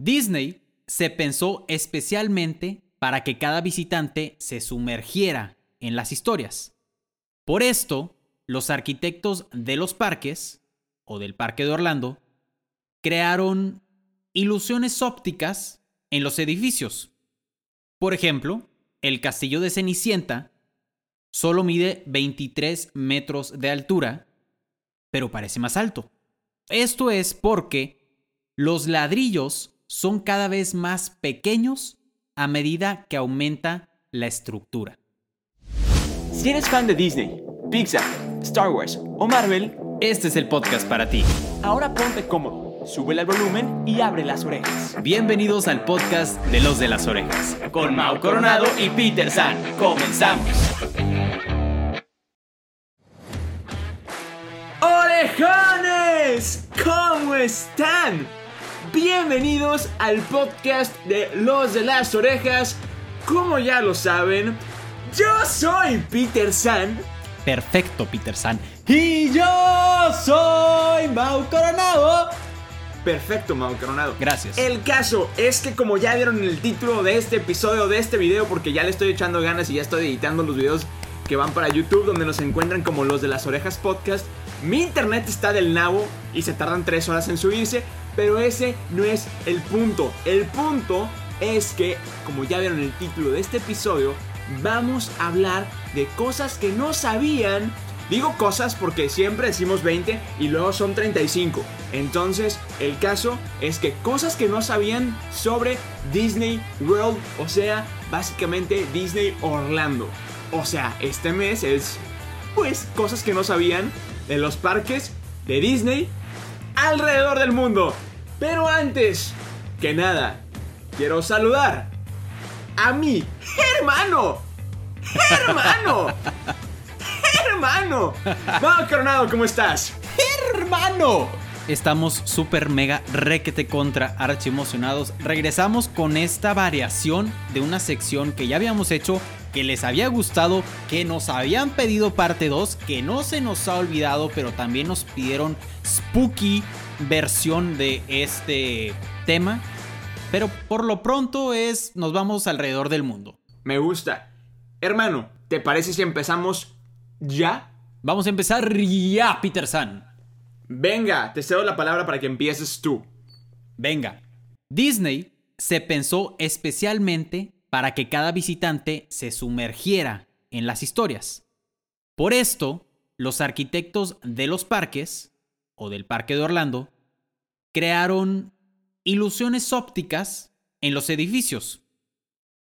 Disney se pensó especialmente para que cada visitante se sumergiera en las historias. Por esto, los arquitectos de los parques, o del Parque de Orlando, crearon ilusiones ópticas en los edificios. Por ejemplo, el castillo de Cenicienta solo mide 23 metros de altura, pero parece más alto. Esto es porque los ladrillos son cada vez más pequeños a medida que aumenta la estructura. Si eres fan de Disney, Pixar, Star Wars o Marvel, Este es el podcast para ti. ahora ponte cómodo, sube el volumen y abre las orejas. Bienvenidos al podcast de los de las orejas. Con Mau Coronado y Peter San, comenzamos. ¡Orejones! ¿Cómo están? Bienvenidos al podcast de Los de las Orejas. Como ya lo saben, yo soy Peter San Perfecto, Peter San. y yo soy Mau Coronado. Perfecto, Mau Coronado. Gracias. El caso es que como ya vieron en el título de este episodio, de este video, porque ya le estoy echando ganas y ya estoy editando los videos que van para YouTube, donde nos encuentran como los de las orejas podcast, mi internet está del nabo y se tardan tres horas en subirse, pero ese no es el punto. El punto es que, como ya vieron el título de este episodio, vamos a hablar de cosas que no sabían Digo cosas porque siempre decimos 20 y luego son 35. Entonces, el caso es que cosas que no sabían sobre Disney World, o sea, básicamente Disney Orlando. O sea, este mes es, pues, cosas que no sabían de los parques de Disney alrededor del mundo. Pero antes que nada, quiero saludar a mi hermano. Hermano. Hermano. Mau Coronado, ¿cómo estás? hermano. Estamos súper mega requete contra archi emocionados. Regresamos con esta variación de una sección que ya habíamos hecho, que les había gustado, que nos habían pedido parte 2, que no se nos ha olvidado, pero también nos pidieron spooky versión de este tema. Pero por lo pronto es nos vamos alrededor del mundo. Me gusta. Hermano, ¿te parece si empezamos ya? Vamos a empezar ya, Peter San. Venga, te cedo la palabra para que empieces tú. Venga. Disney se pensó especialmente para que cada visitante se sumergiera en las historias. Por esto, los arquitectos de los parques, o del Parque de Orlando, crearon ilusiones ópticas en los edificios.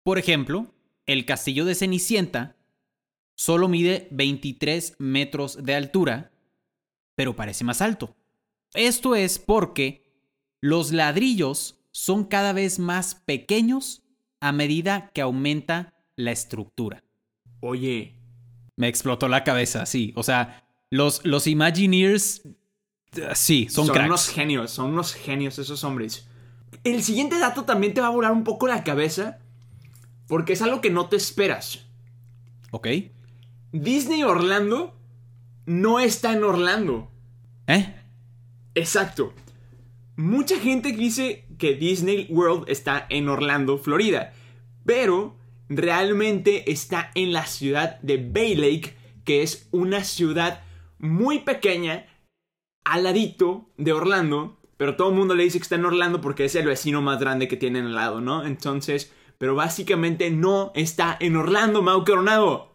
Por ejemplo, el castillo de Cenicienta solo mide 23 metros de altura, pero parece más alto. Esto es porque los ladrillos son cada vez más pequeños a medida que aumenta la estructura. Oye, Me explotó la cabeza, sí. O sea, los, los Imagineers, sí, son, son cracks. unos genios, son unos genios esos hombres. El siguiente dato también te va a volar un poco la cabeza, porque es algo que no te esperas. Ok. Disney Orlando no está en Orlando. ¿Eh? Exacto. Mucha gente dice que Disney World está en Orlando, Florida, pero realmente está en la ciudad de Bay Lake, que es una ciudad muy pequeña, al ladito de Orlando, pero todo el mundo le dice que está en Orlando porque es el vecino más grande que tienen al lado, ¿no? Entonces, pero básicamente no está en Orlando, Mau Coronado.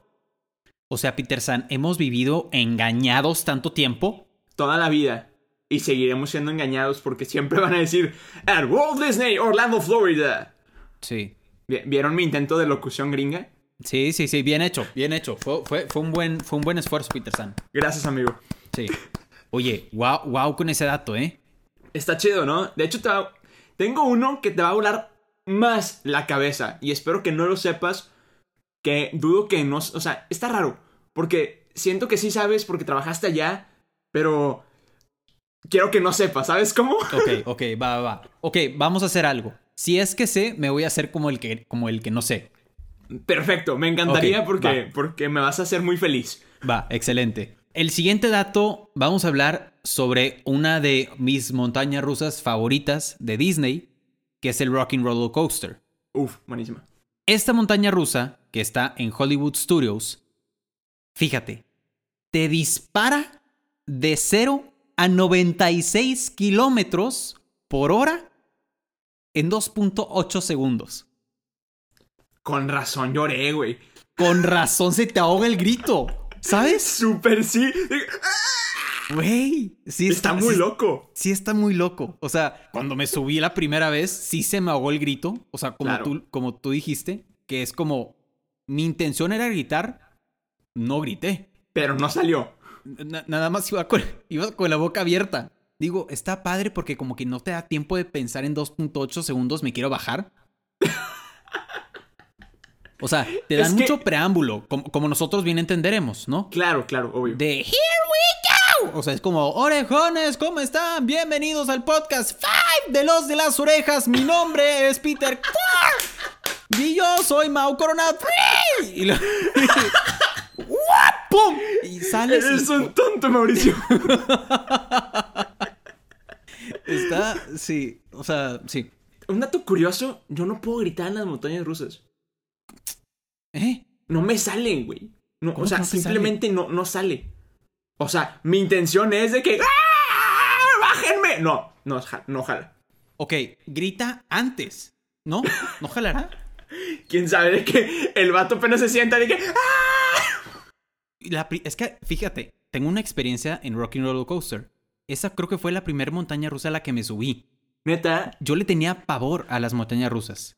O sea, Peter San, ¿hemos vivido engañados tanto tiempo? toda la vida y seguiremos siendo engañados porque siempre van a decir at Walt Disney Orlando Florida. Sí. Vi- ¿Vieron mi intento de locución gringa? Sí, sí, sí, bien hecho, bien hecho. Fue, fue, fue un, buen, fue un buen esfuerzo, Peter San. Gracias, amigo. Sí. Oye, wow, wow con ese dato, ¿eh? Está chido, ¿no? De hecho, te va- tengo uno que te va a volar más la cabeza y espero que no lo sepas, que dudo que no... O sea, está raro, porque siento que sí sabes porque trabajaste allá, pero quiero que no sepas, ¿sabes cómo? Ok, ok, va, va, va. Ok, vamos a hacer algo. Si es que sé, me voy a hacer como el que, como el que no sé. Perfecto, me encantaría porque, va. porque me vas a hacer muy feliz. Va, excelente. El siguiente dato, vamos a hablar sobre una de mis montañas rusas favoritas de Disney, que es el Rocking Roller Coaster. Uf, buenísima. Esta montaña rusa, que está en Hollywood Studios, fíjate, te dispara de 0 a 96 kilómetros por hora en 2.8 segundos. Con razón lloré, güey. Con razón se te ahoga el grito, ¿sabes? Súper sí. Güey, sí Está muy sí- loco. Sí está muy loco. O sea, cuando me subí la primera vez, sí se me ahogó el grito. O sea, como, Claro. tú, como tú dijiste, que es como... Mi intención era gritar, no grité. Pero no salió. Na- nada más iba con, iba con la boca abierta. Digo, está padre porque como que no te da tiempo de pensar en 2.8 segundos, me quiero bajar. O sea, te dan Es que- mucho preámbulo, como, como nosotros bien entenderemos, ¿no? Claro, claro, obvio. De Here we go. O sea, es como, orejones, ¿cómo están? Bienvenidos al podcast 5 de los de las orejas. Mi nombre es Peter Clark. Y yo soy Mau Coronado. Y lo... ¡Pum! Y sales y- Eres un tonto, Mauricio. Está, sí, o sea, sí. un dato curioso, yo no puedo gritar en las montañas rusas. ¿Eh? No me salen, güey. No, ¿Cómo o sea, no simplemente no, no sale. O sea, mi intención es de que... ¡Ah! ¡Bájenme! No, no, no jala. Ok, grita antes, ¿no? ¿No jalará? ¿Quién sabe de que el vato apenas se sienta de que... ¡Ah! La pri- es que, fíjate, tengo una experiencia en Rocky Roller Coaster. Esa creo que fue la primera montaña rusa a la que me subí. Neta. Yo le tenía pavor a las montañas rusas.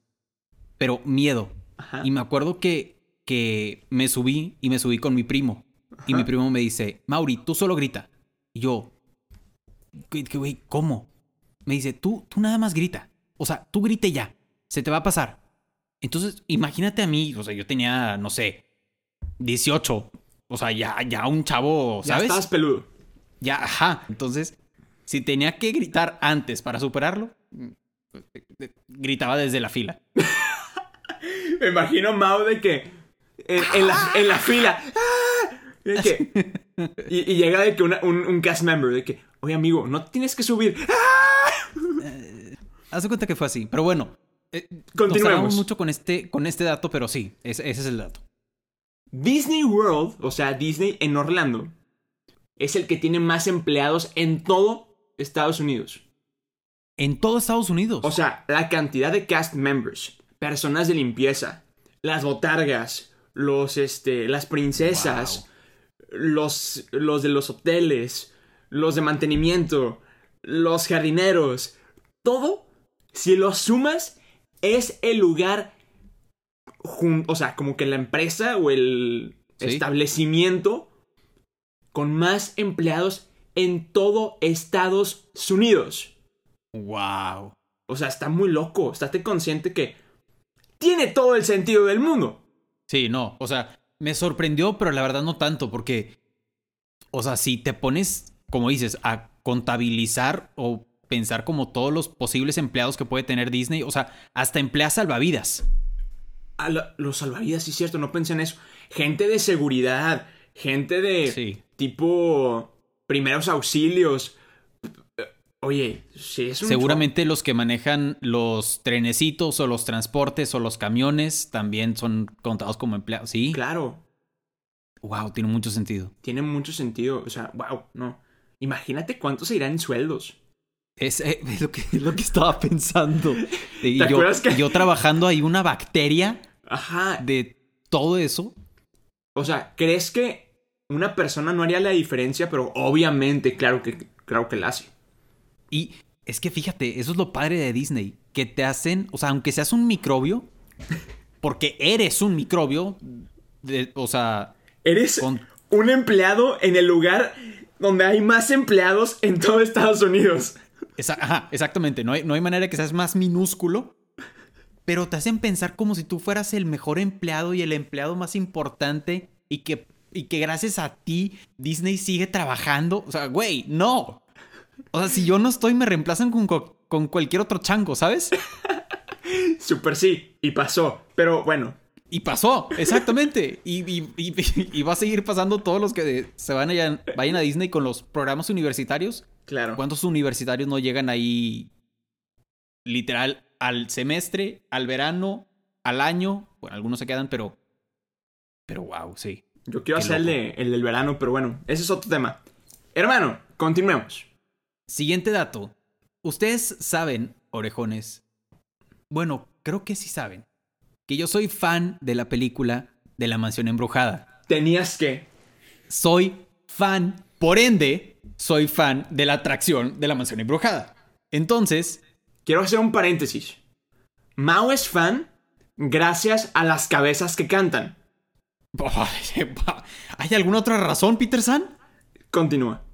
Pero miedo. Ajá. Y me acuerdo que, que me subí y me subí con mi primo. Y mi primo me dice, Mauri, tú solo grita. Y yo, "Güey, ¿qué, güey, ¿cómo? Me dice, tú, tú nada más grita. O sea, tú grite ya. Se te va a pasar. Entonces, imagínate a mí, o sea, yo tenía, no sé, 18. O sea, ya, ya un chavo, Ya ¿sabes? estabas peludo. Ya, ajá. Entonces, si tenía que gritar antes para superarlo, gritaba desde la fila. Me imagino Mao de que... En, en la, en la fila. De que- y, y llega de que una- un, un cast member de que... Oye, amigo, no tienes que subir. ¡Ah! Haz de cuenta que fue así. Pero bueno, eh, nos tardamos mucho con este, con este dato, pero sí, ese, ese es el dato. Disney World, o sea, Disney en Orlando, es el que tiene más empleados en todo Estados Unidos. En todo Estados Unidos. O sea, la cantidad de cast members, personas de limpieza, las botargas, los, este, las princesas, los, los de los hoteles, los de mantenimiento, los jardineros, todo, si lo sumas, es el lugar, o sea, como que la empresa o el Sí. establecimiento con más empleados en todo Estados Unidos. wow. O sea, está muy loco. Estate consciente que tiene todo el sentido del mundo. Sí, no. O sea, me sorprendió, pero la verdad no tanto, porque, o sea, si te pones, como dices, a contabilizar o pensar como todos los posibles empleados que puede tener Disney, o sea, hasta emplea salvavidas. A la- los salvavidas, sí, cierto, no pensé en eso. Gente de seguridad, gente de Sí. tipo primeros auxilios. Oye, sí, es un. Seguramente los que manejan los trenecitos o los transportes o los camiones también son contados como empleados. Sí. Claro, Wow, tiene mucho sentido. tiene mucho sentido. O sea, wow, no. Imagínate cuánto se irá en sueldos. Es, eh, es lo, que, es lo que estaba pensando. Y ¿Te yo, acuerdas que- yo trabajando ahí una bacteria Ajá. de todo eso. O sea, ¿crees que una persona no haría la diferencia? Pero obviamente, claro que, claro que la hace. Y es que fíjate, eso es lo padre de Disney, que te hacen, o sea, aunque seas un microbio, porque eres un microbio, de- o sea, Eres Con- un empleado en el lugar donde hay más empleados en todo Estados Unidos. esa- ajá, exactamente, no hay, no hay manera que seas más minúsculo, pero te hacen pensar como si tú fueras el mejor empleado y el empleado más importante y que, y que gracias a ti Disney sigue trabajando. O sea, güey, no. O sea, si yo no estoy, me reemplazan con, co- con cualquier otro chango, ¿sabes? Super sí, y pasó. Pero bueno, Y pasó, exactamente. Y, y- y- y va a seguir pasando todos los que se van a, vayan a Disney con los programas universitarios. claro. ¿Cuántos universitarios no llegan ahí literal al semestre, al verano, al año. Bueno, algunos se quedan, pero. Pero wow, sí. Yo quiero Qué hacer el, el del verano, pero bueno, ese es otro tema. Hermano, continuemos. Siguiente dato. Ustedes saben, orejones. Bueno, creo que sí saben. Que yo soy fan de la película de la mansión embrujada. Tenías que. Soy fan, por ende, soy fan de la atracción de la mansión embrujada. Entonces, Quiero hacer un paréntesis. Mao es fan gracias a las cabezas que cantan. ¿hay alguna otra razón, Peter San? Continúa.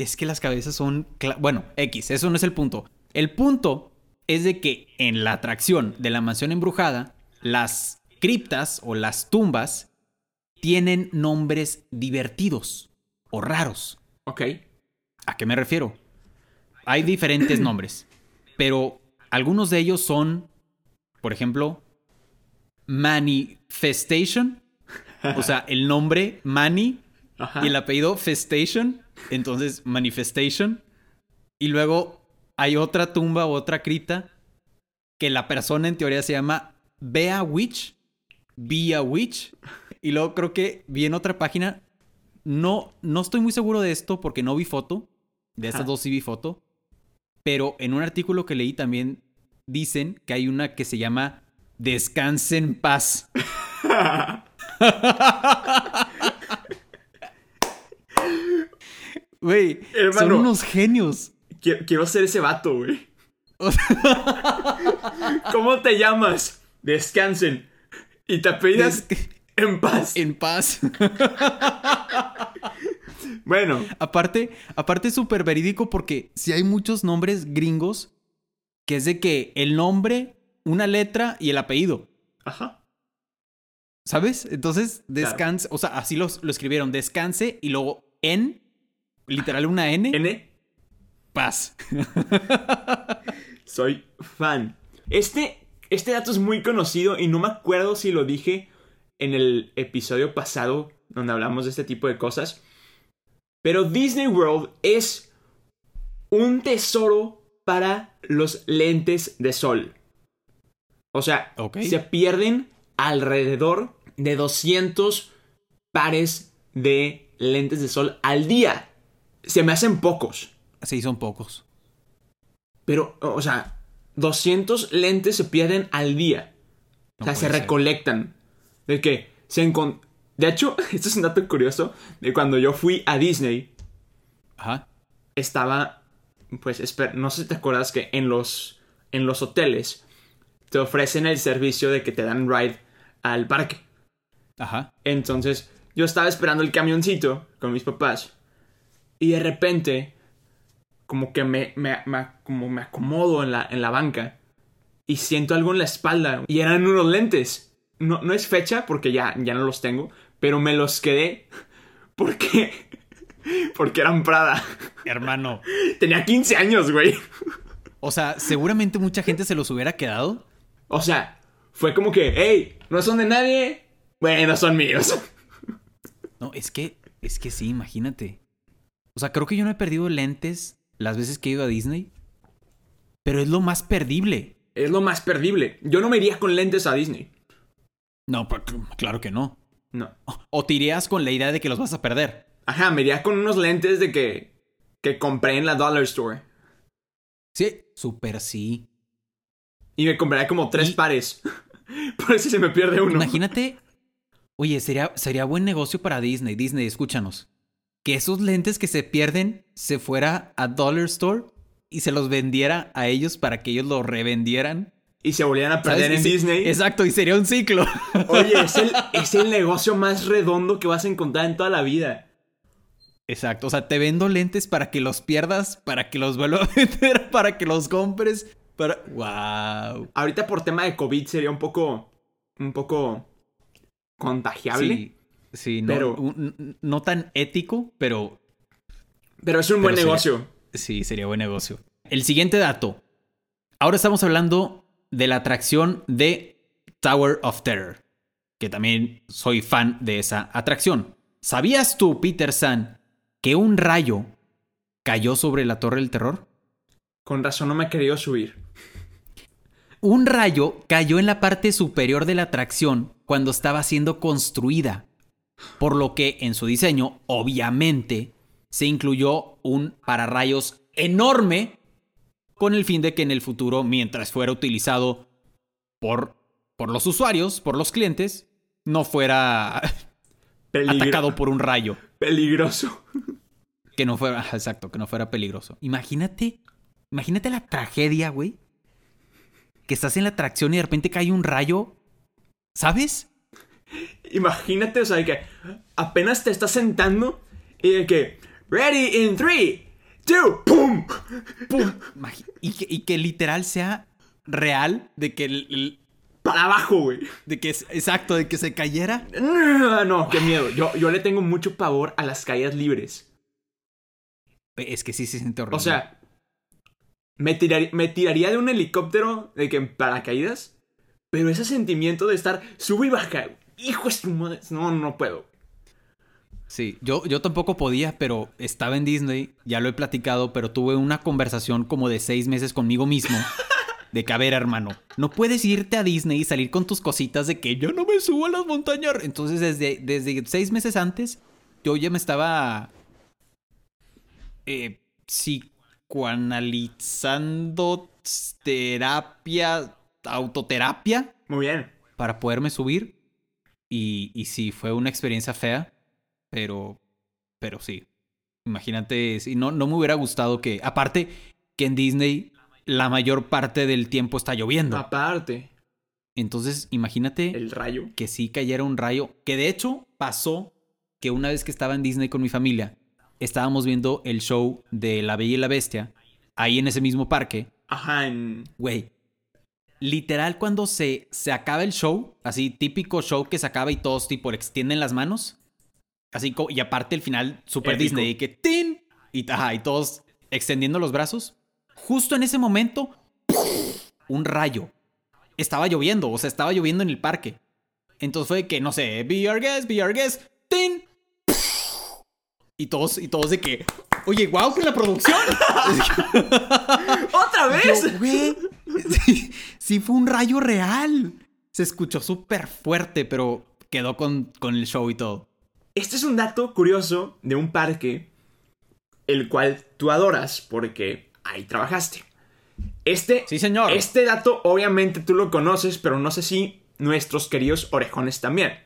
Es que las cabezas son... Bueno, X, eso no es el punto. El punto es de que en la atracción de la mansión embrujada, las criptas o las tumbas tienen nombres divertidos o raros. Ok. ¿A qué me refiero? Hay diferentes nombres, pero algunos de ellos son, por ejemplo, Manifestation, o sea, el nombre Mani y el apellido Festation, entonces Manifestation. Y luego hay otra tumba o otra cripta que la persona en teoría se llama Bea Witch, Bea Witch. Y luego creo que vi en otra página, no, no estoy muy seguro de esto porque no vi foto, de estas Ajá. dos sí vi foto, pero en un artículo que leí también dicen que hay una que se llama Descanse en paz. Güey, son unos genios. Quiero, quiero ser ese vato, güey. ¿Cómo te llamas? Descansen. Y te apellidas en paz. En paz. Bueno, aparte, aparte es súper verídico porque si hay muchos nombres gringos que es de que el nombre, una letra y el apellido. ajá. ¿Sabes? Entonces, descanse, o sea, así los- lo escribieron, descanse y luego en, literal una N, N, paz. soy fan. Este, este dato es muy conocido y no me acuerdo si lo dije en el episodio pasado donde hablamos de este tipo de cosas. Pero Disney World es un tesoro para los lentes de sol. O sea, se pierden alrededor de 200 pares de lentes de sol al día. Se me hacen pocos. Sí, son pocos. Pero, o sea, 200 lentes se pierden al día. No o sea, se ser. recolectan. De que se. De hecho, esto es un dato curioso. De cuando yo fui a Disney, Ajá. estaba... Pues, espera, no sé si te acuerdas que en los, en los hoteles te ofrecen el servicio de que te dan ride al parque. Ajá. Entonces, yo estaba esperando el camioncito con mis papás. Y de repente, como que me, me- me- como me acomodo en la, en la banca. Y siento algo en la espalda. Y eran unos lentes. No, no es fecha porque ya, ya no los tengo. Pero me los quedé. Porque. Porque eran Prada. Hermano. Tenía 15 años, güey. O sea, seguramente mucha gente se los hubiera quedado. O sea, fue como que, hey, no son de nadie. Bueno, son míos. No, es que, es que sí, imagínate. O sea, creo que yo no he perdido lentes las veces que he ido a Disney. Pero es lo más perdible. Es lo más perdible. Yo no me iría con lentes a Disney. No, pues, claro que no. No. O te irías con la idea de que los vas a perder. Ajá, me iría con unos lentes de que, que compré en la Dollar Store. Sí, súper sí. Y me compraría como tres Y- pares. Por eso se me pierde uno. Imagínate. Oye, sería, sería buen negocio para Disney. Disney, escúchanos. Que esos lentes que se pierden se fuera a Dollar Store y se los vendiera a ellos para que ellos lo revendieran. Y se volvían a perder en Disney. Exacto, y sería un ciclo. Oye, es el, es el negocio más redondo que vas a encontrar en toda la vida. Exacto, o sea, te vendo lentes para que los pierdas, para que los vuelva a vender, para que los compres, para... ¡Wow! Ahorita por tema de COVID sería un poco. Un poco. contagiable. Sí, sí, no, Pero- un- no tan ético, pero Pero es un buen negocio. sí, sería buen negocio. El siguiente dato. Ahora estamos hablando de la atracción de Tower of Terror, que también soy fan de esa atracción. ¿Sabías tú, Peter San, que un rayo cayó sobre la Torre del Terror? Con razón no me he querido subir. Un rayo cayó en la parte superior de la atracción cuando estaba siendo construida, por lo que en su diseño, obviamente, se incluyó un pararrayos enorme con el fin de que en el futuro, mientras fuera utilizado por, por los usuarios, por los clientes, no fuera Peligro- atacado por un rayo. Peligroso. Que no fuera, exacto, que no fuera peligroso. Imagínate, imagínate la tragedia, güey. Que estás en la atracción y de repente cae un rayo. ¿Sabes? Imagínate, o sea, que apenas te estás sentando y de que, ready in 3, 2, ¡pum! ¡Pum! Y que, y que literal sea real de que el- el- Para abajo, güey. de que es- exacto, de que se cayera. No, no, qué miedo. Yo, yo le tengo mucho pavor a las caídas libres. Es que sí se siente horrible. O sea, me, tirar- me tiraría de un helicóptero de que en paracaídas, pero ese sentimiento de estar sube y baja, hijo de su madre, no, no puedo. Sí, yo, yo tampoco podía, pero estaba en Disney, ya lo he platicado, pero tuve una conversación como de seis meses conmigo mismo. De que, a ver, hermano, no puedes irte a Disney y salir con tus cositas de que yo no me subo a las montañas. Entonces, desde, desde seis meses antes, yo ya me estaba eh, psicoanalizando terapia, autoterapia Muy bien. para poderme subir. Y, y sí, fue una experiencia fea, pero, pero sí. Imagínate, si no, no me hubiera gustado que, aparte que en Disney la mayor parte del tiempo está lloviendo. Aparte, Entonces, imagínate el rayo. que sí cayera un rayo, que de hecho pasó que una vez que estaba en Disney con mi familia, estábamos viendo el show de La Bella y la Bestia, ahí en ese mismo parque, Ajá, en... Güey. Literal, cuando se, se acaba el show, así típico show que se acaba y todos tipo extienden las manos. Así y aparte el final super Épico. Disney que ¡tin! Y, ajá, y todos extendiendo los brazos. Justo en ese momento, un rayo. Estaba lloviendo, o sea, estaba lloviendo en el parque. Entonces fue que, no sé, be our guest, be our guest, ¡tin! Y todos, y todos de que, oye, wow, que la producción. ¡Otra vez! Yo, güey, sí, sí fue un rayo real. Se escuchó súper fuerte, pero quedó con, con el show y todo. Este es un dato curioso de un parque el cual tú adoras porque ahí trabajaste. Este, Sí, señor. este dato obviamente tú lo conoces, pero no sé si nuestros queridos orejones también.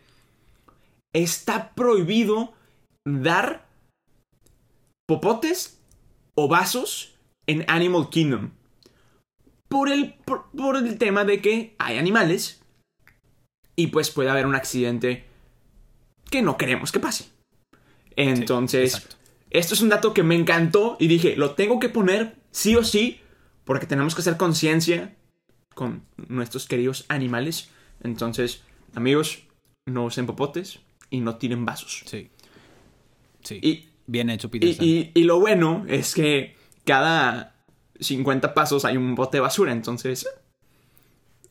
Está prohibido dar popotes o vasos en Animal Kingdom. Por el, por, por el tema de que hay animales y pues puede haber un accidente que no queremos que pase. Entonces, esto es un dato que me encantó y dije, lo tengo que poner sí o sí porque tenemos que hacer conciencia con nuestros queridos animales. Entonces, amigos, no usen popotes y no tiren vasos. Sí. Sí. Y, Bien hecho, Peter. y- y lo bueno es que cada 50 pasos hay un bote de basura, entonces...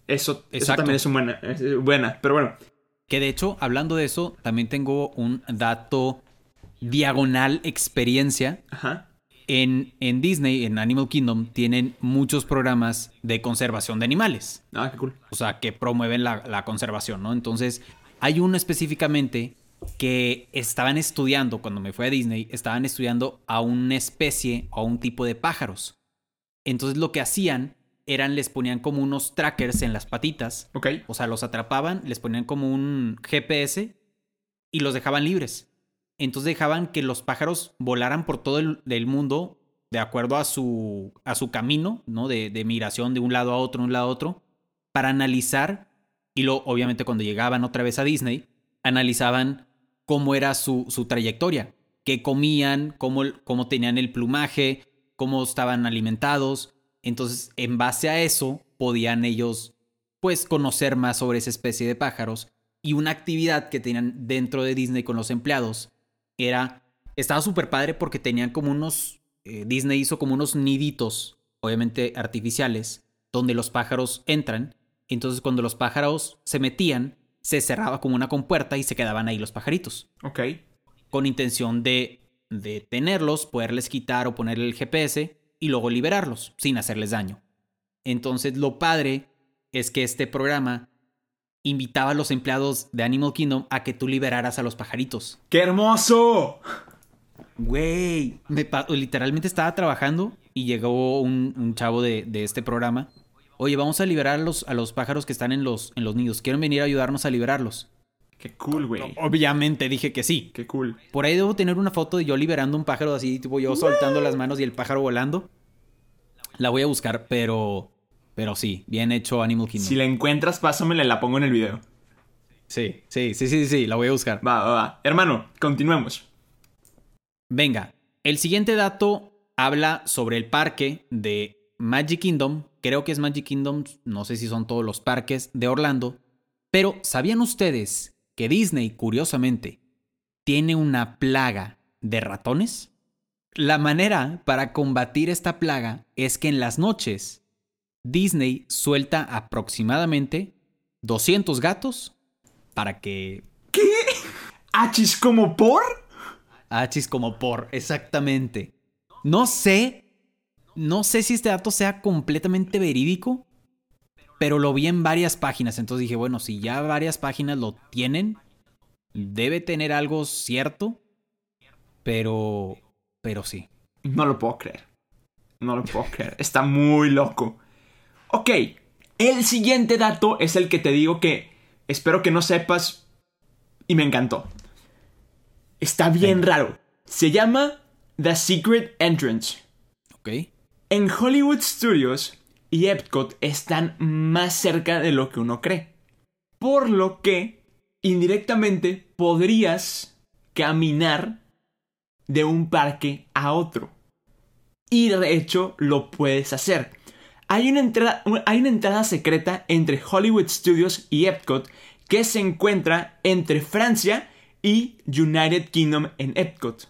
Eso, eso también es, un buena, es buena, pero bueno. Que de hecho, hablando de eso, también tengo un dato diagonal experiencia. Ajá. En, en Disney, en Animal Kingdom, tienen muchos programas de conservación de animales. Ah, qué cool. o sea, que promueven la, la conservación, ¿no? Entonces, hay uno específicamente que estaban estudiando, cuando me fui a Disney, estaban estudiando a una especie o a un tipo de pájaros. Entonces, lo que hacían eran, les ponían como unos trackers en las patitas, Ok. o sea, los atrapaban, les ponían como un GPS y los dejaban libres. Entonces dejaban que los pájaros volaran por todo el del mundo de acuerdo a su, a su camino, ¿no? De, de migración de un lado a otro, de un lado a otro, para analizar, y luego, obviamente, cuando llegaban otra vez a Disney, analizaban cómo era su, su trayectoria, qué comían, cómo, cómo tenían el plumaje, cómo estaban alimentados. Entonces, en base a eso, podían ellos, pues, conocer más sobre esa especie de pájaros. Y una actividad que tenían dentro de Disney con los empleados era, estaba súper padre porque tenían como unos, eh, Disney hizo como unos niditos, obviamente artificiales, donde los pájaros entran. Entonces, cuando los pájaros se metían, se cerraba como una compuerta y se quedaban ahí los pajaritos Ok. con intención de, de tenerlos, poderles quitar o ponerle el GPS y luego liberarlos sin hacerles daño. Entonces lo padre es que este programa invitaba a los empleados de Animal Kingdom a que tú liberaras a los pajaritos. ¡Qué hermoso! Güey, me literalmente estaba trabajando y llegó un, un chavo de, de este programa. Oye, vamos a liberar a los, a los pájaros que están en los, en los nidos. ¿Quieren venir a ayudarnos a liberarlos? ¡Qué cool, güey! Obviamente dije que sí. ¡Qué cool! Por ahí debo tener una foto de yo liberando un pájaro así, tipo yo soltando las manos y el pájaro volando. La voy a buscar, pero. Pero sí, bien hecho Animal Kingdom. Si la encuentras, pásamela y la pongo en el video. Sí, sí, sí, sí, sí, la voy a buscar. Va, va, va. Hermano, continuemos. Venga, el siguiente dato habla sobre el parque de Magic Kingdom. Creo que es Magic Kingdom, no sé si son todos los parques de Orlando. Pero, ¿sabían ustedes que Disney, curiosamente, tiene una plaga de ratones? La manera para combatir esta plaga es que en las noches Disney suelta aproximadamente 200 gatos para que ¿Achis como por? Achis como por, exactamente. No sé, no sé si este dato sea completamente verídico, pero lo vi en varias páginas. Entonces dije, bueno, si ya varias páginas lo tienen, debe tener algo cierto, pero, pero sí. No lo puedo creer. No lo puedo creer. Está muy loco. Ok, el siguiente dato es el que te digo que espero que no sepas y me encantó. Está bien raro. Se llama The Secret Entrance. ¿Ok? En Hollywood Studios y Epcot están más cerca de lo que uno cree. Por lo que, indirectamente, podrías caminar de un parque a otro. Y de hecho, lo puedes hacer. Hay una, entrada, hay una entrada secreta entre Hollywood Studios y Epcot que se encuentra entre Francia y United Kingdom en Epcot.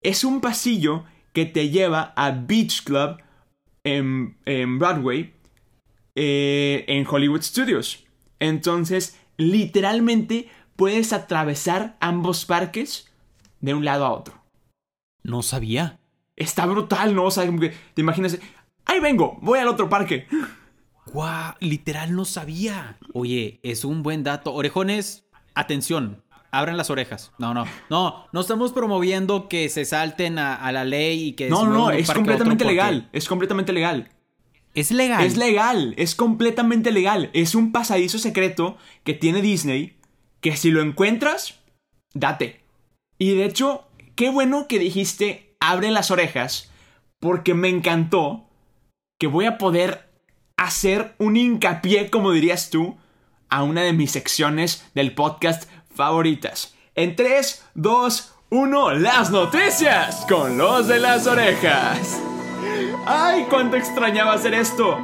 Es un pasillo que te lleva a Beach Club en, en Broadway eh, en Hollywood Studios. Entonces, literalmente puedes atravesar ambos parques de un lado a otro. No sabía. Está brutal, ¿no? O sea, como que te imaginas, ahí vengo, voy al otro parque. ¡Guau! Literal no sabía. Oye, es un buen dato. Orejones, atención. Abran las orejas. No, no. No, no estamos promoviendo que se salten a, a la ley y que... No, no, no, es completamente porque- legal. Es completamente legal. Es legal. Es legal, es completamente legal. Es un pasadizo secreto que tiene Disney que si lo encuentras, date. Y de hecho, qué bueno que dijiste abre las orejas porque me encantó que voy a poder hacer un hincapié, como dirías tú, a una de mis secciones del podcast favoritas. En 3, 2, 1, las noticias con los de las orejas. ¡Ay, cuánto extrañaba hacer esto!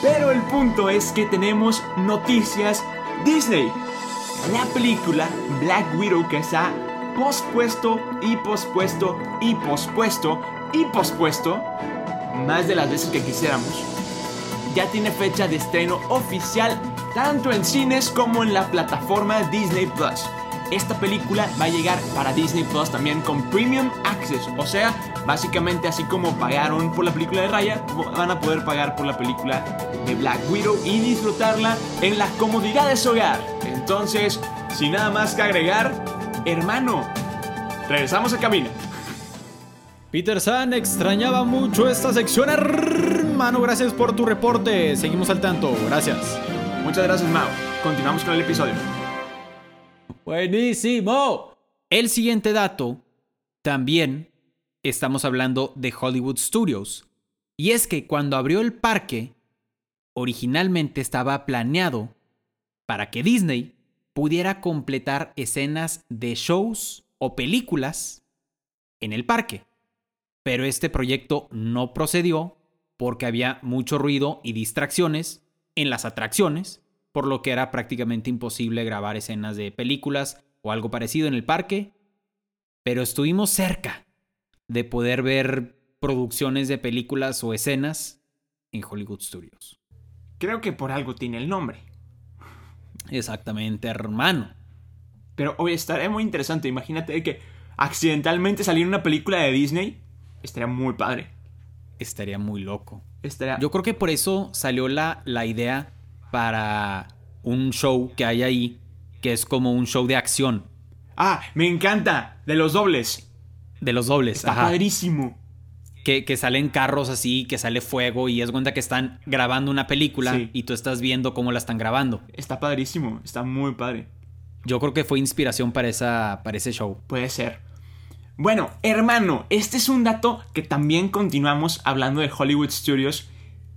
Pero el punto es que tenemos noticias Disney. La película Black Widow que se ha pospuesto y pospuesto y pospuesto y pospuesto más de las veces que quisiéramos. Ya tiene fecha de estreno oficial tanto en cines como en la plataforma Disney Plus. Esta película va a llegar para Disney Plus también con Premium Access, o sea, básicamente así como pagaron por la película de Raya, van a poder pagar por la película de Black Widow y disfrutarla en la comodidad de su hogar. Entonces, sin nada más que agregar, hermano, regresamos a cabina. Peter San extrañaba mucho esta sección, hermano. Gracias por tu reporte. Seguimos al tanto. Gracias. Muchas gracias, Mao. Continuamos con el episodio. Buenísimo. El siguiente dato, también estamos hablando de Hollywood Studios. Y es que cuando abrió el parque, originalmente estaba planeado para que Disney pudiera completar escenas de shows o películas en el parque. Pero este proyecto no procedió porque había mucho ruido y distracciones en las atracciones, por lo que era prácticamente imposible grabar escenas de películas o algo parecido en el parque. Pero estuvimos cerca de poder ver producciones de películas o escenas en Hollywood Studios. Creo que por algo tiene el nombre. Exactamente, hermano. Pero hoy estaría muy interesante. Imagínate que accidentalmente salir una película de Disney. Estaría muy padre. Estaría muy loco. Estaría... Yo creo que por eso salió la, la idea para un show que hay ahí, que es como un show de acción. Ah, me encanta. De los dobles. De los dobles. Está ajá. padrísimo. Que, que salen carros así, que sale fuego y es cuenta que están grabando una película Sí. y tú estás viendo cómo la están grabando. Está padrísimo. Está muy padre. Yo creo que fue inspiración para, esa, para ese show. Puede ser. Bueno, hermano, este es un dato que también continuamos hablando de Hollywood Studios.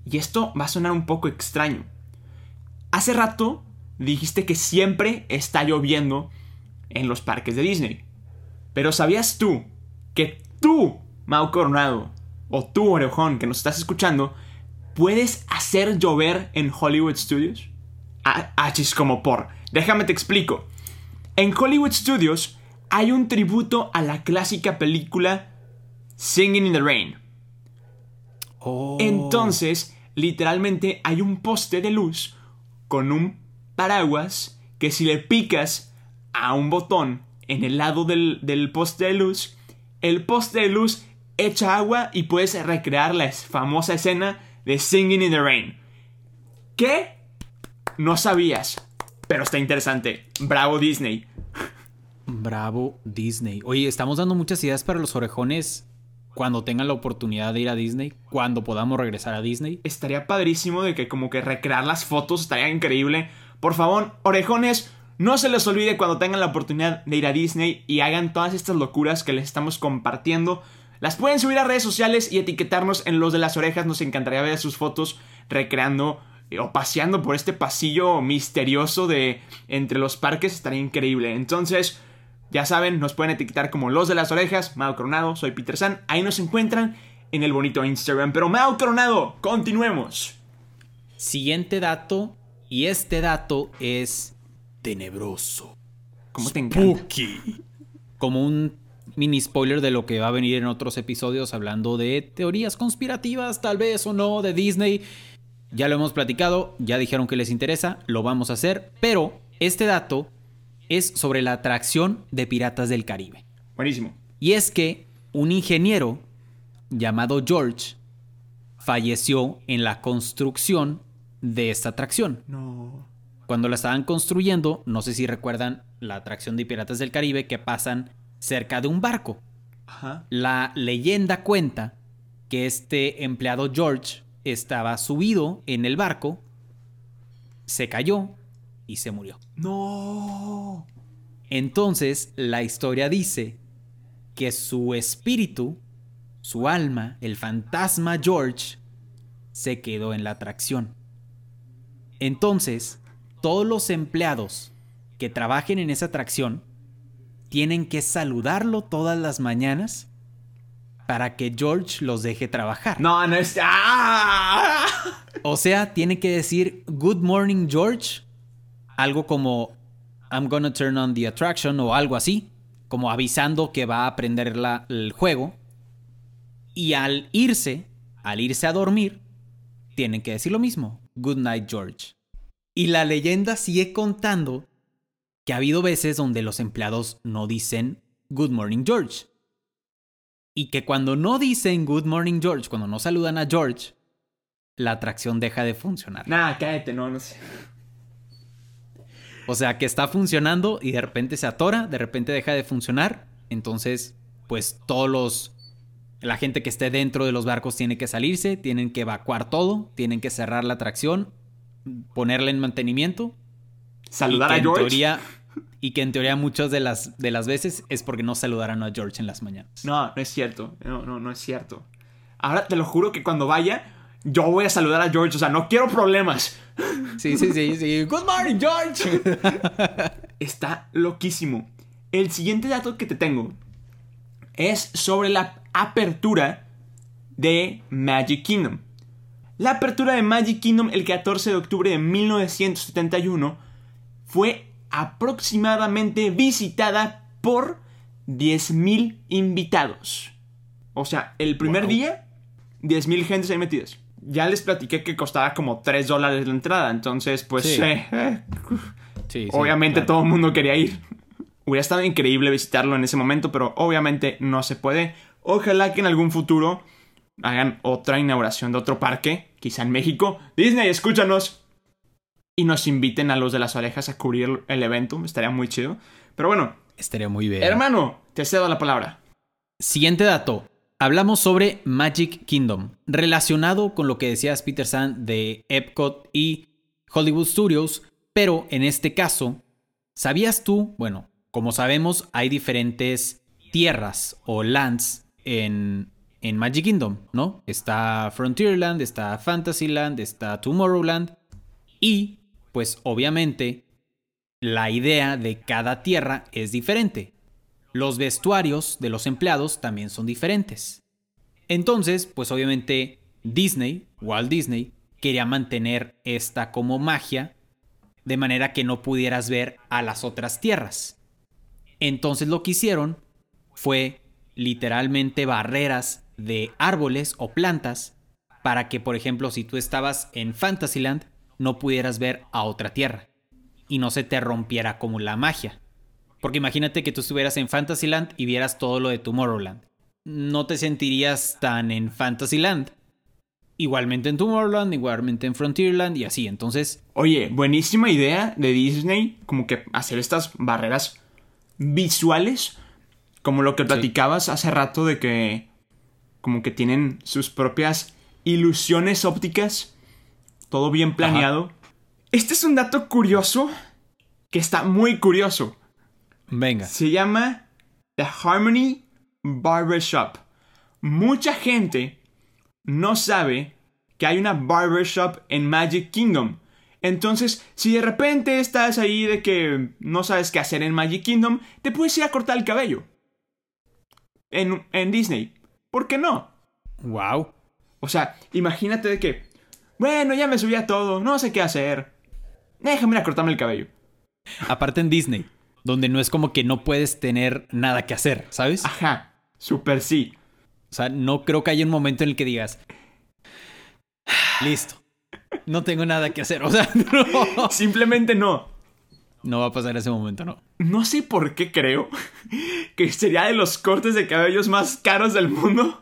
Y esto va a sonar un poco extraño. Hace rato dijiste que siempre está lloviendo en los parques de Disney. Pero ¿sabías tú que tú, Mau Coronado, o tú, Orejón, que nos estás escuchando, puedes hacer llover en Hollywood Studios? Ah, ah, como por. Déjame te explico. En Hollywood Studios hay un tributo a la clásica película Singing in the Rain. Oh. Entonces, literalmente hay un poste de luz con un paraguas que si le picas a un botón en el lado del, del poste de luz, el poste de luz echa agua y puedes recrear la famosa escena de Singing in the Rain. ¿Qué? No sabías, pero está interesante. Bravo Disney. Bravo Disney. Oye, estamos dando muchas ideas para los orejones cuando tengan la oportunidad de ir a Disney, cuando podamos regresar a Disney. estaría padrísimo de que como que recrear las fotos estaría increíble. Por favor, orejones, no se les olvide cuando tengan la oportunidad de ir a Disney y hagan todas estas locuras que les estamos compartiendo. Las pueden subir a redes sociales y etiquetarnos en los de las orejas. Nos encantaría ver sus fotos recreando eh, o paseando por este pasillo misterioso de entre los parques. Estaría increíble. Entonces, ya saben, nos pueden etiquetar como los de las orejas. Mao Coronado, soy Peter San. Ahí nos encuentran en el bonito Instagram. Pero Mao Coronado, continuemos. Siguiente dato, y este dato es tenebroso. ¿Cómo te encanta? Spooky. Como un mini spoiler de lo que va a venir en otros episodios hablando de teorías conspirativas, tal vez o no, de Disney. Ya lo hemos platicado, ya dijeron que les interesa, lo vamos a hacer, pero este dato es sobre la atracción de Piratas del Caribe. Buenísimo. Y es que un ingeniero llamado George falleció en la construcción de esta atracción. No. Cuando la estaban construyendo, no sé si recuerdan la atracción de Piratas del Caribe que pasan cerca de un barco. Ajá. La leyenda cuenta que este empleado George estaba subido en el barco, se cayó y se murió. No. Entonces, la historia dice que su espíritu, su alma, el fantasma George, se quedó en la atracción. Entonces, todos los empleados que trabajen en esa atracción tienen que saludarlo todas las mañanas para que George los deje trabajar. No, no es. ¡Ah! O sea, tiene que decir Good morning George, algo como I'm gonna turn on the attraction o algo así, como avisando que va a aprender la- el juego. Y al irse, al irse a dormir, tienen que decir lo mismo, Good night George. Y la leyenda sigue contando que ha habido veces donde los empleados no dicen Good morning George. Y que cuando no dicen Good morning George, cuando no saludan a George, la atracción deja de funcionar. Nah, cállate, no, no sé. O sea, que está funcionando y de repente se atora, de repente deja de funcionar. Entonces, pues todos los... La gente que esté dentro de los barcos tiene que salirse, tienen que evacuar todo, tienen que cerrar la atracción, ponerla en mantenimiento. Saludar a George. Teoría, y que en teoría muchas de las, de las veces es porque no saludaron a George en las mañanas. No, no es cierto. No, no, no es cierto. Ahora te lo juro que cuando vaya, yo voy a saludar a George. O sea, no quiero problemas. Sí, sí, sí, sí. Good morning, George. Está loquísimo. El siguiente dato que te tengo es sobre la apertura de Magic Kingdom. La apertura de Magic Kingdom el 14 de octubre de 1971 fue aproximadamente visitada por 10.000 invitados. O sea, el primer Wow. día, 10.000 gentes ahí metidas. Ya les platiqué que costaba como 3 dólares la entrada, entonces pues Sí. eh, eh, Sí, sí, obviamente claro. todo el mundo quería ir. Hubiera estado increíble visitarlo en ese momento, pero obviamente no se puede. Ojalá que en algún futuro hagan otra inauguración de otro parque, quizá en México. Disney, escúchanos. y nos inviten a los de las orejas a cubrir el evento. Estaría muy chido. Pero bueno. Estaría muy bien. Hermano, te cedo la palabra. Siguiente dato. Hablamos sobre Magic Kingdom, relacionado con lo que decías Peter San de Epcot y Hollywood Studios, pero en este caso, ¿sabías tú? Bueno, como sabemos, hay diferentes tierras o lands en, en Magic Kingdom, ¿no? Está Frontierland, está Fantasyland, está Tomorrowland y pues obviamente la idea de cada tierra es diferente. Los vestuarios de los empleados también son diferentes. Entonces, pues obviamente Disney, Walt Disney, quería mantener esta como magia de manera que no pudieras ver a las otras tierras. Entonces lo que hicieron fue literalmente barreras de árboles o plantas para que, por ejemplo, si tú estabas en Fantasyland, no pudieras ver a otra tierra y no se te rompiera como la magia. Porque imagínate que tú estuvieras en Fantasyland y vieras todo lo de Tomorrowland. No te sentirías tan en Fantasyland. Igualmente en Tomorrowland, igualmente en Frontierland y así. Entonces. Oye, buenísima idea de Disney, como que hacer estas barreras visuales, como lo que platicabas hace rato de que como que tienen sus propias ilusiones ópticas todo bien planeado. Este es un dato curioso que está muy curioso. Venga. Se llama The Harmony Barbershop. Mucha gente no sabe que hay una barbershop en Magic Kingdom. Entonces, si de repente estás ahí de que no sabes qué hacer en Magic Kingdom, te puedes ir a cortar el cabello. En, en Disney. ¿Por qué no? Wow. O sea, imagínate de que bueno, ya me subí a todo, no sé qué hacer. Déjame ir a cortarme el cabello. Aparte en Disney, donde no es como que no puedes tener nada que hacer, ¿sabes? Ajá, super sí. O sea, no creo que haya un momento en el que digas, listo, no tengo nada que hacer. O sea, no. Simplemente no. No va a pasar ese momento, no. No sé por qué creo que sería de los cortes de cabellos más caros del mundo.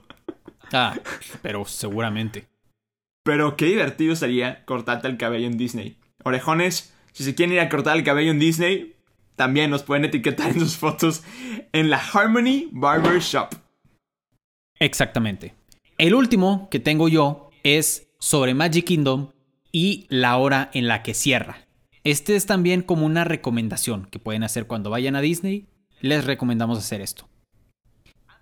Ah, pero seguramente. Pero qué divertido sería cortarte el cabello en Disney. Orejones, si se quieren ir a cortar el cabello en Disney, también nos pueden etiquetar en sus fotos en la Harmony Barber Shop. Exactamente. El último que tengo yo es sobre Magic Kingdom y la hora en la que cierra. Este es también como una recomendación que pueden hacer cuando vayan a Disney. Les recomendamos hacer esto.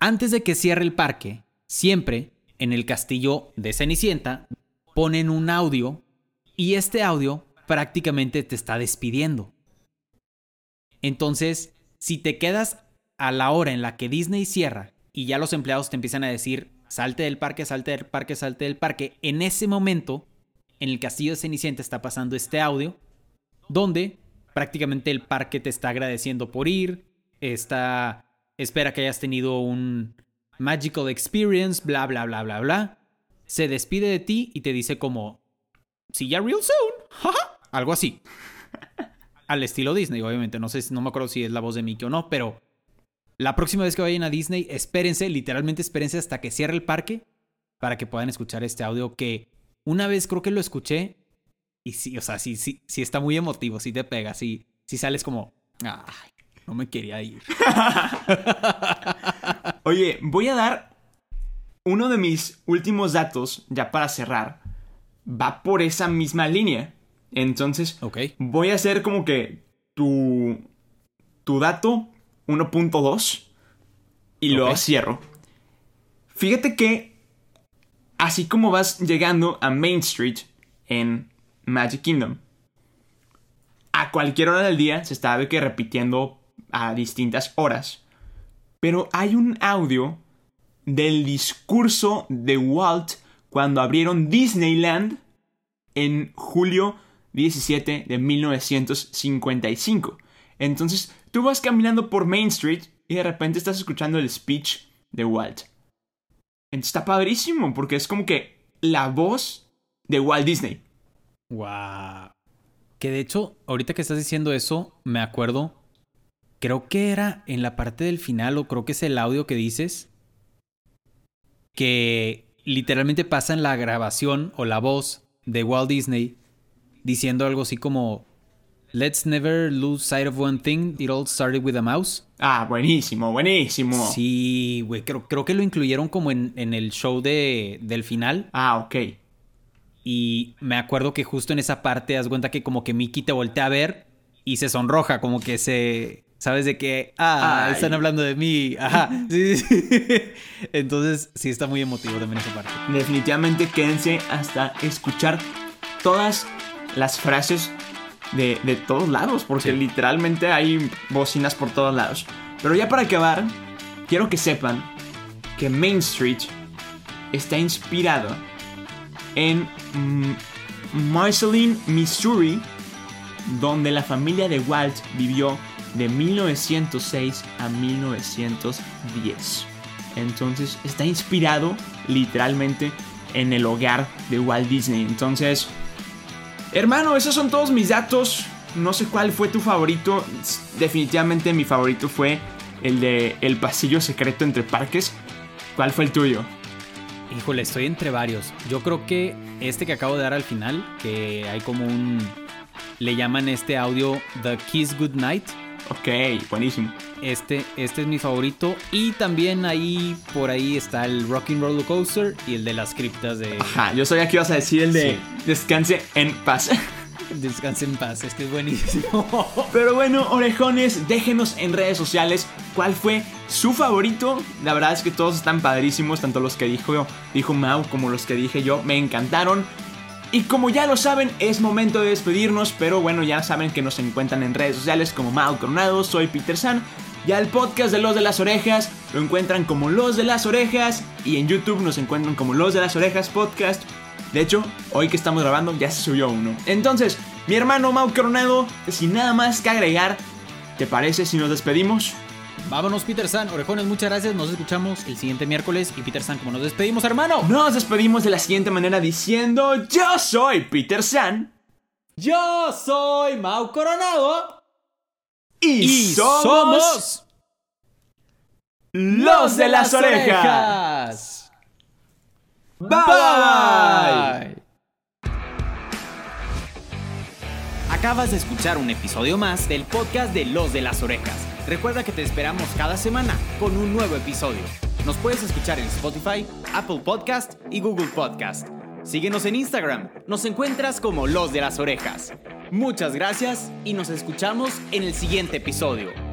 Antes de que cierre el parque, siempre en el castillo de Cenicienta ponen un audio y este audio prácticamente te está despidiendo. Entonces, si te quedas a la hora en la que Disney cierra y ya los empleados te empiezan a decir, salte del parque, salte del parque, salte del parque, en ese momento, en el castillo de Cenicienta está pasando este audio, donde prácticamente el parque te está agradeciendo por ir, está, espera que hayas tenido un magical experience, bla, bla, bla, bla, bla se despide de ti y te dice como, see ya real soon, algo así. Al estilo Disney, obviamente. No sé, no me acuerdo si es la voz de Mickey o no, pero la próxima vez que vayan a Disney, espérense, literalmente espérense hasta que cierre el parque para que puedan escuchar este audio que una vez creo que lo escuché y sí, o sea, sí, sí, sí está muy emotivo, sí te pega, sí, sí sales como, ay, no me quería ir. Oye, voy a dar uno de mis últimos datos, ya para cerrar, va por esa misma línea. Entonces, voy a hacer como que tu, tu dato 1.2 y lo cierro. Fíjate que, así como vas llegando a Main Street en Magic Kingdom, a cualquier hora del día se está que repitiendo a distintas horas. Pero hay un audio del discurso de Walt cuando abrieron Disneyland en julio 17 de 1955. Entonces, tú vas caminando por Main Street y de repente estás escuchando el speech de Walt. Está padrísimo porque es como que la voz de Walt Disney. Wow. Que de hecho, ahorita que estás diciendo eso, me acuerdo. Creo que era en la parte del final, o creo que es el audio que dices, que literalmente pasan la grabación o la voz de Walt Disney diciendo algo así como Let's never lose sight of one thing. It all started with a mouse. Ah, buenísimo, buenísimo. Sí, güey. Creo, creo que lo incluyeron como en, en el show de, del final. Ah, ok. Y me acuerdo que justo en esa parte das cuenta que como que Mickey te voltea a ver y se sonroja, como que se... ¿Sabes de que Ah, Ay. están hablando de mí. Ajá. Sí, sí, sí. Entonces sí está muy emotivo también esa parte. Definitivamente quédense hasta escuchar todas las frases de, de todos lados, porque Sí. literalmente hay bocinas por todos lados. Pero ya para acabar, quiero que sepan que Main Street está inspirado en mm, Marceline, Missouri, donde la familia de Walt vivió de 1906 a 1910. Entonces está inspirado literalmente en el hogar de Walt Disney. Entonces, hermano, esos son todos mis datos. No sé cuál fue tu favorito. Definitivamente mi favorito fue el de El pasillo secreto entre parques. ¿Cuál fue el tuyo? Híjole, estoy entre varios. Yo creo que este que acabo de dar al final, que hay como un... Le llaman este audio The Kiss Goodnight. Ok, buenísimo. Este, este es mi favorito. Y también ahí, por ahí está el Rocking Roller Coaster y el de las criptas de Ajá, yo sabía que ibas a decir el de Sí. Descanse en paz. Descanse en paz. Es que es buenísimo. Pero bueno, orejones, déjenos en redes sociales cuál fue su favorito. La verdad es que todos están padrísimos, tanto los que dijo, dijo Mau como los que dije yo, me encantaron. Y como ya lo saben, es momento de despedirnos, pero bueno, ya saben que nos encuentran en redes sociales como Mau Coronado, soy Peter San. Ya el podcast de Los de las Orejas lo encuentran como Los de las Orejas y en YouTube nos encuentran como Los de las Orejas Podcast. De hecho, hoy que estamos grabando ya se subió uno. Entonces, mi hermano Mau Coronado, sin nada más que agregar, ¿te parece si nos despedimos? Vámonos, Peter San. Orejones, muchas gracias. Nos escuchamos el siguiente miércoles. Y Peter San, como nos despedimos, hermano. Nos despedimos de la siguiente manera diciendo, yo soy Peter San Yo soy Mau Coronado. y, somos, los de las orejas. Bye bye. Acabas de escuchar un episodio más del podcast de Los de las Orejas. Recuerda que te esperamos cada semana con un nuevo episodio. Nos puedes escuchar en Spotify, Apple Podcast y Google Podcast. Síguenos en Instagram. Nos encuentras como Los de las Orejas. Muchas gracias y nos escuchamos en el siguiente episodio.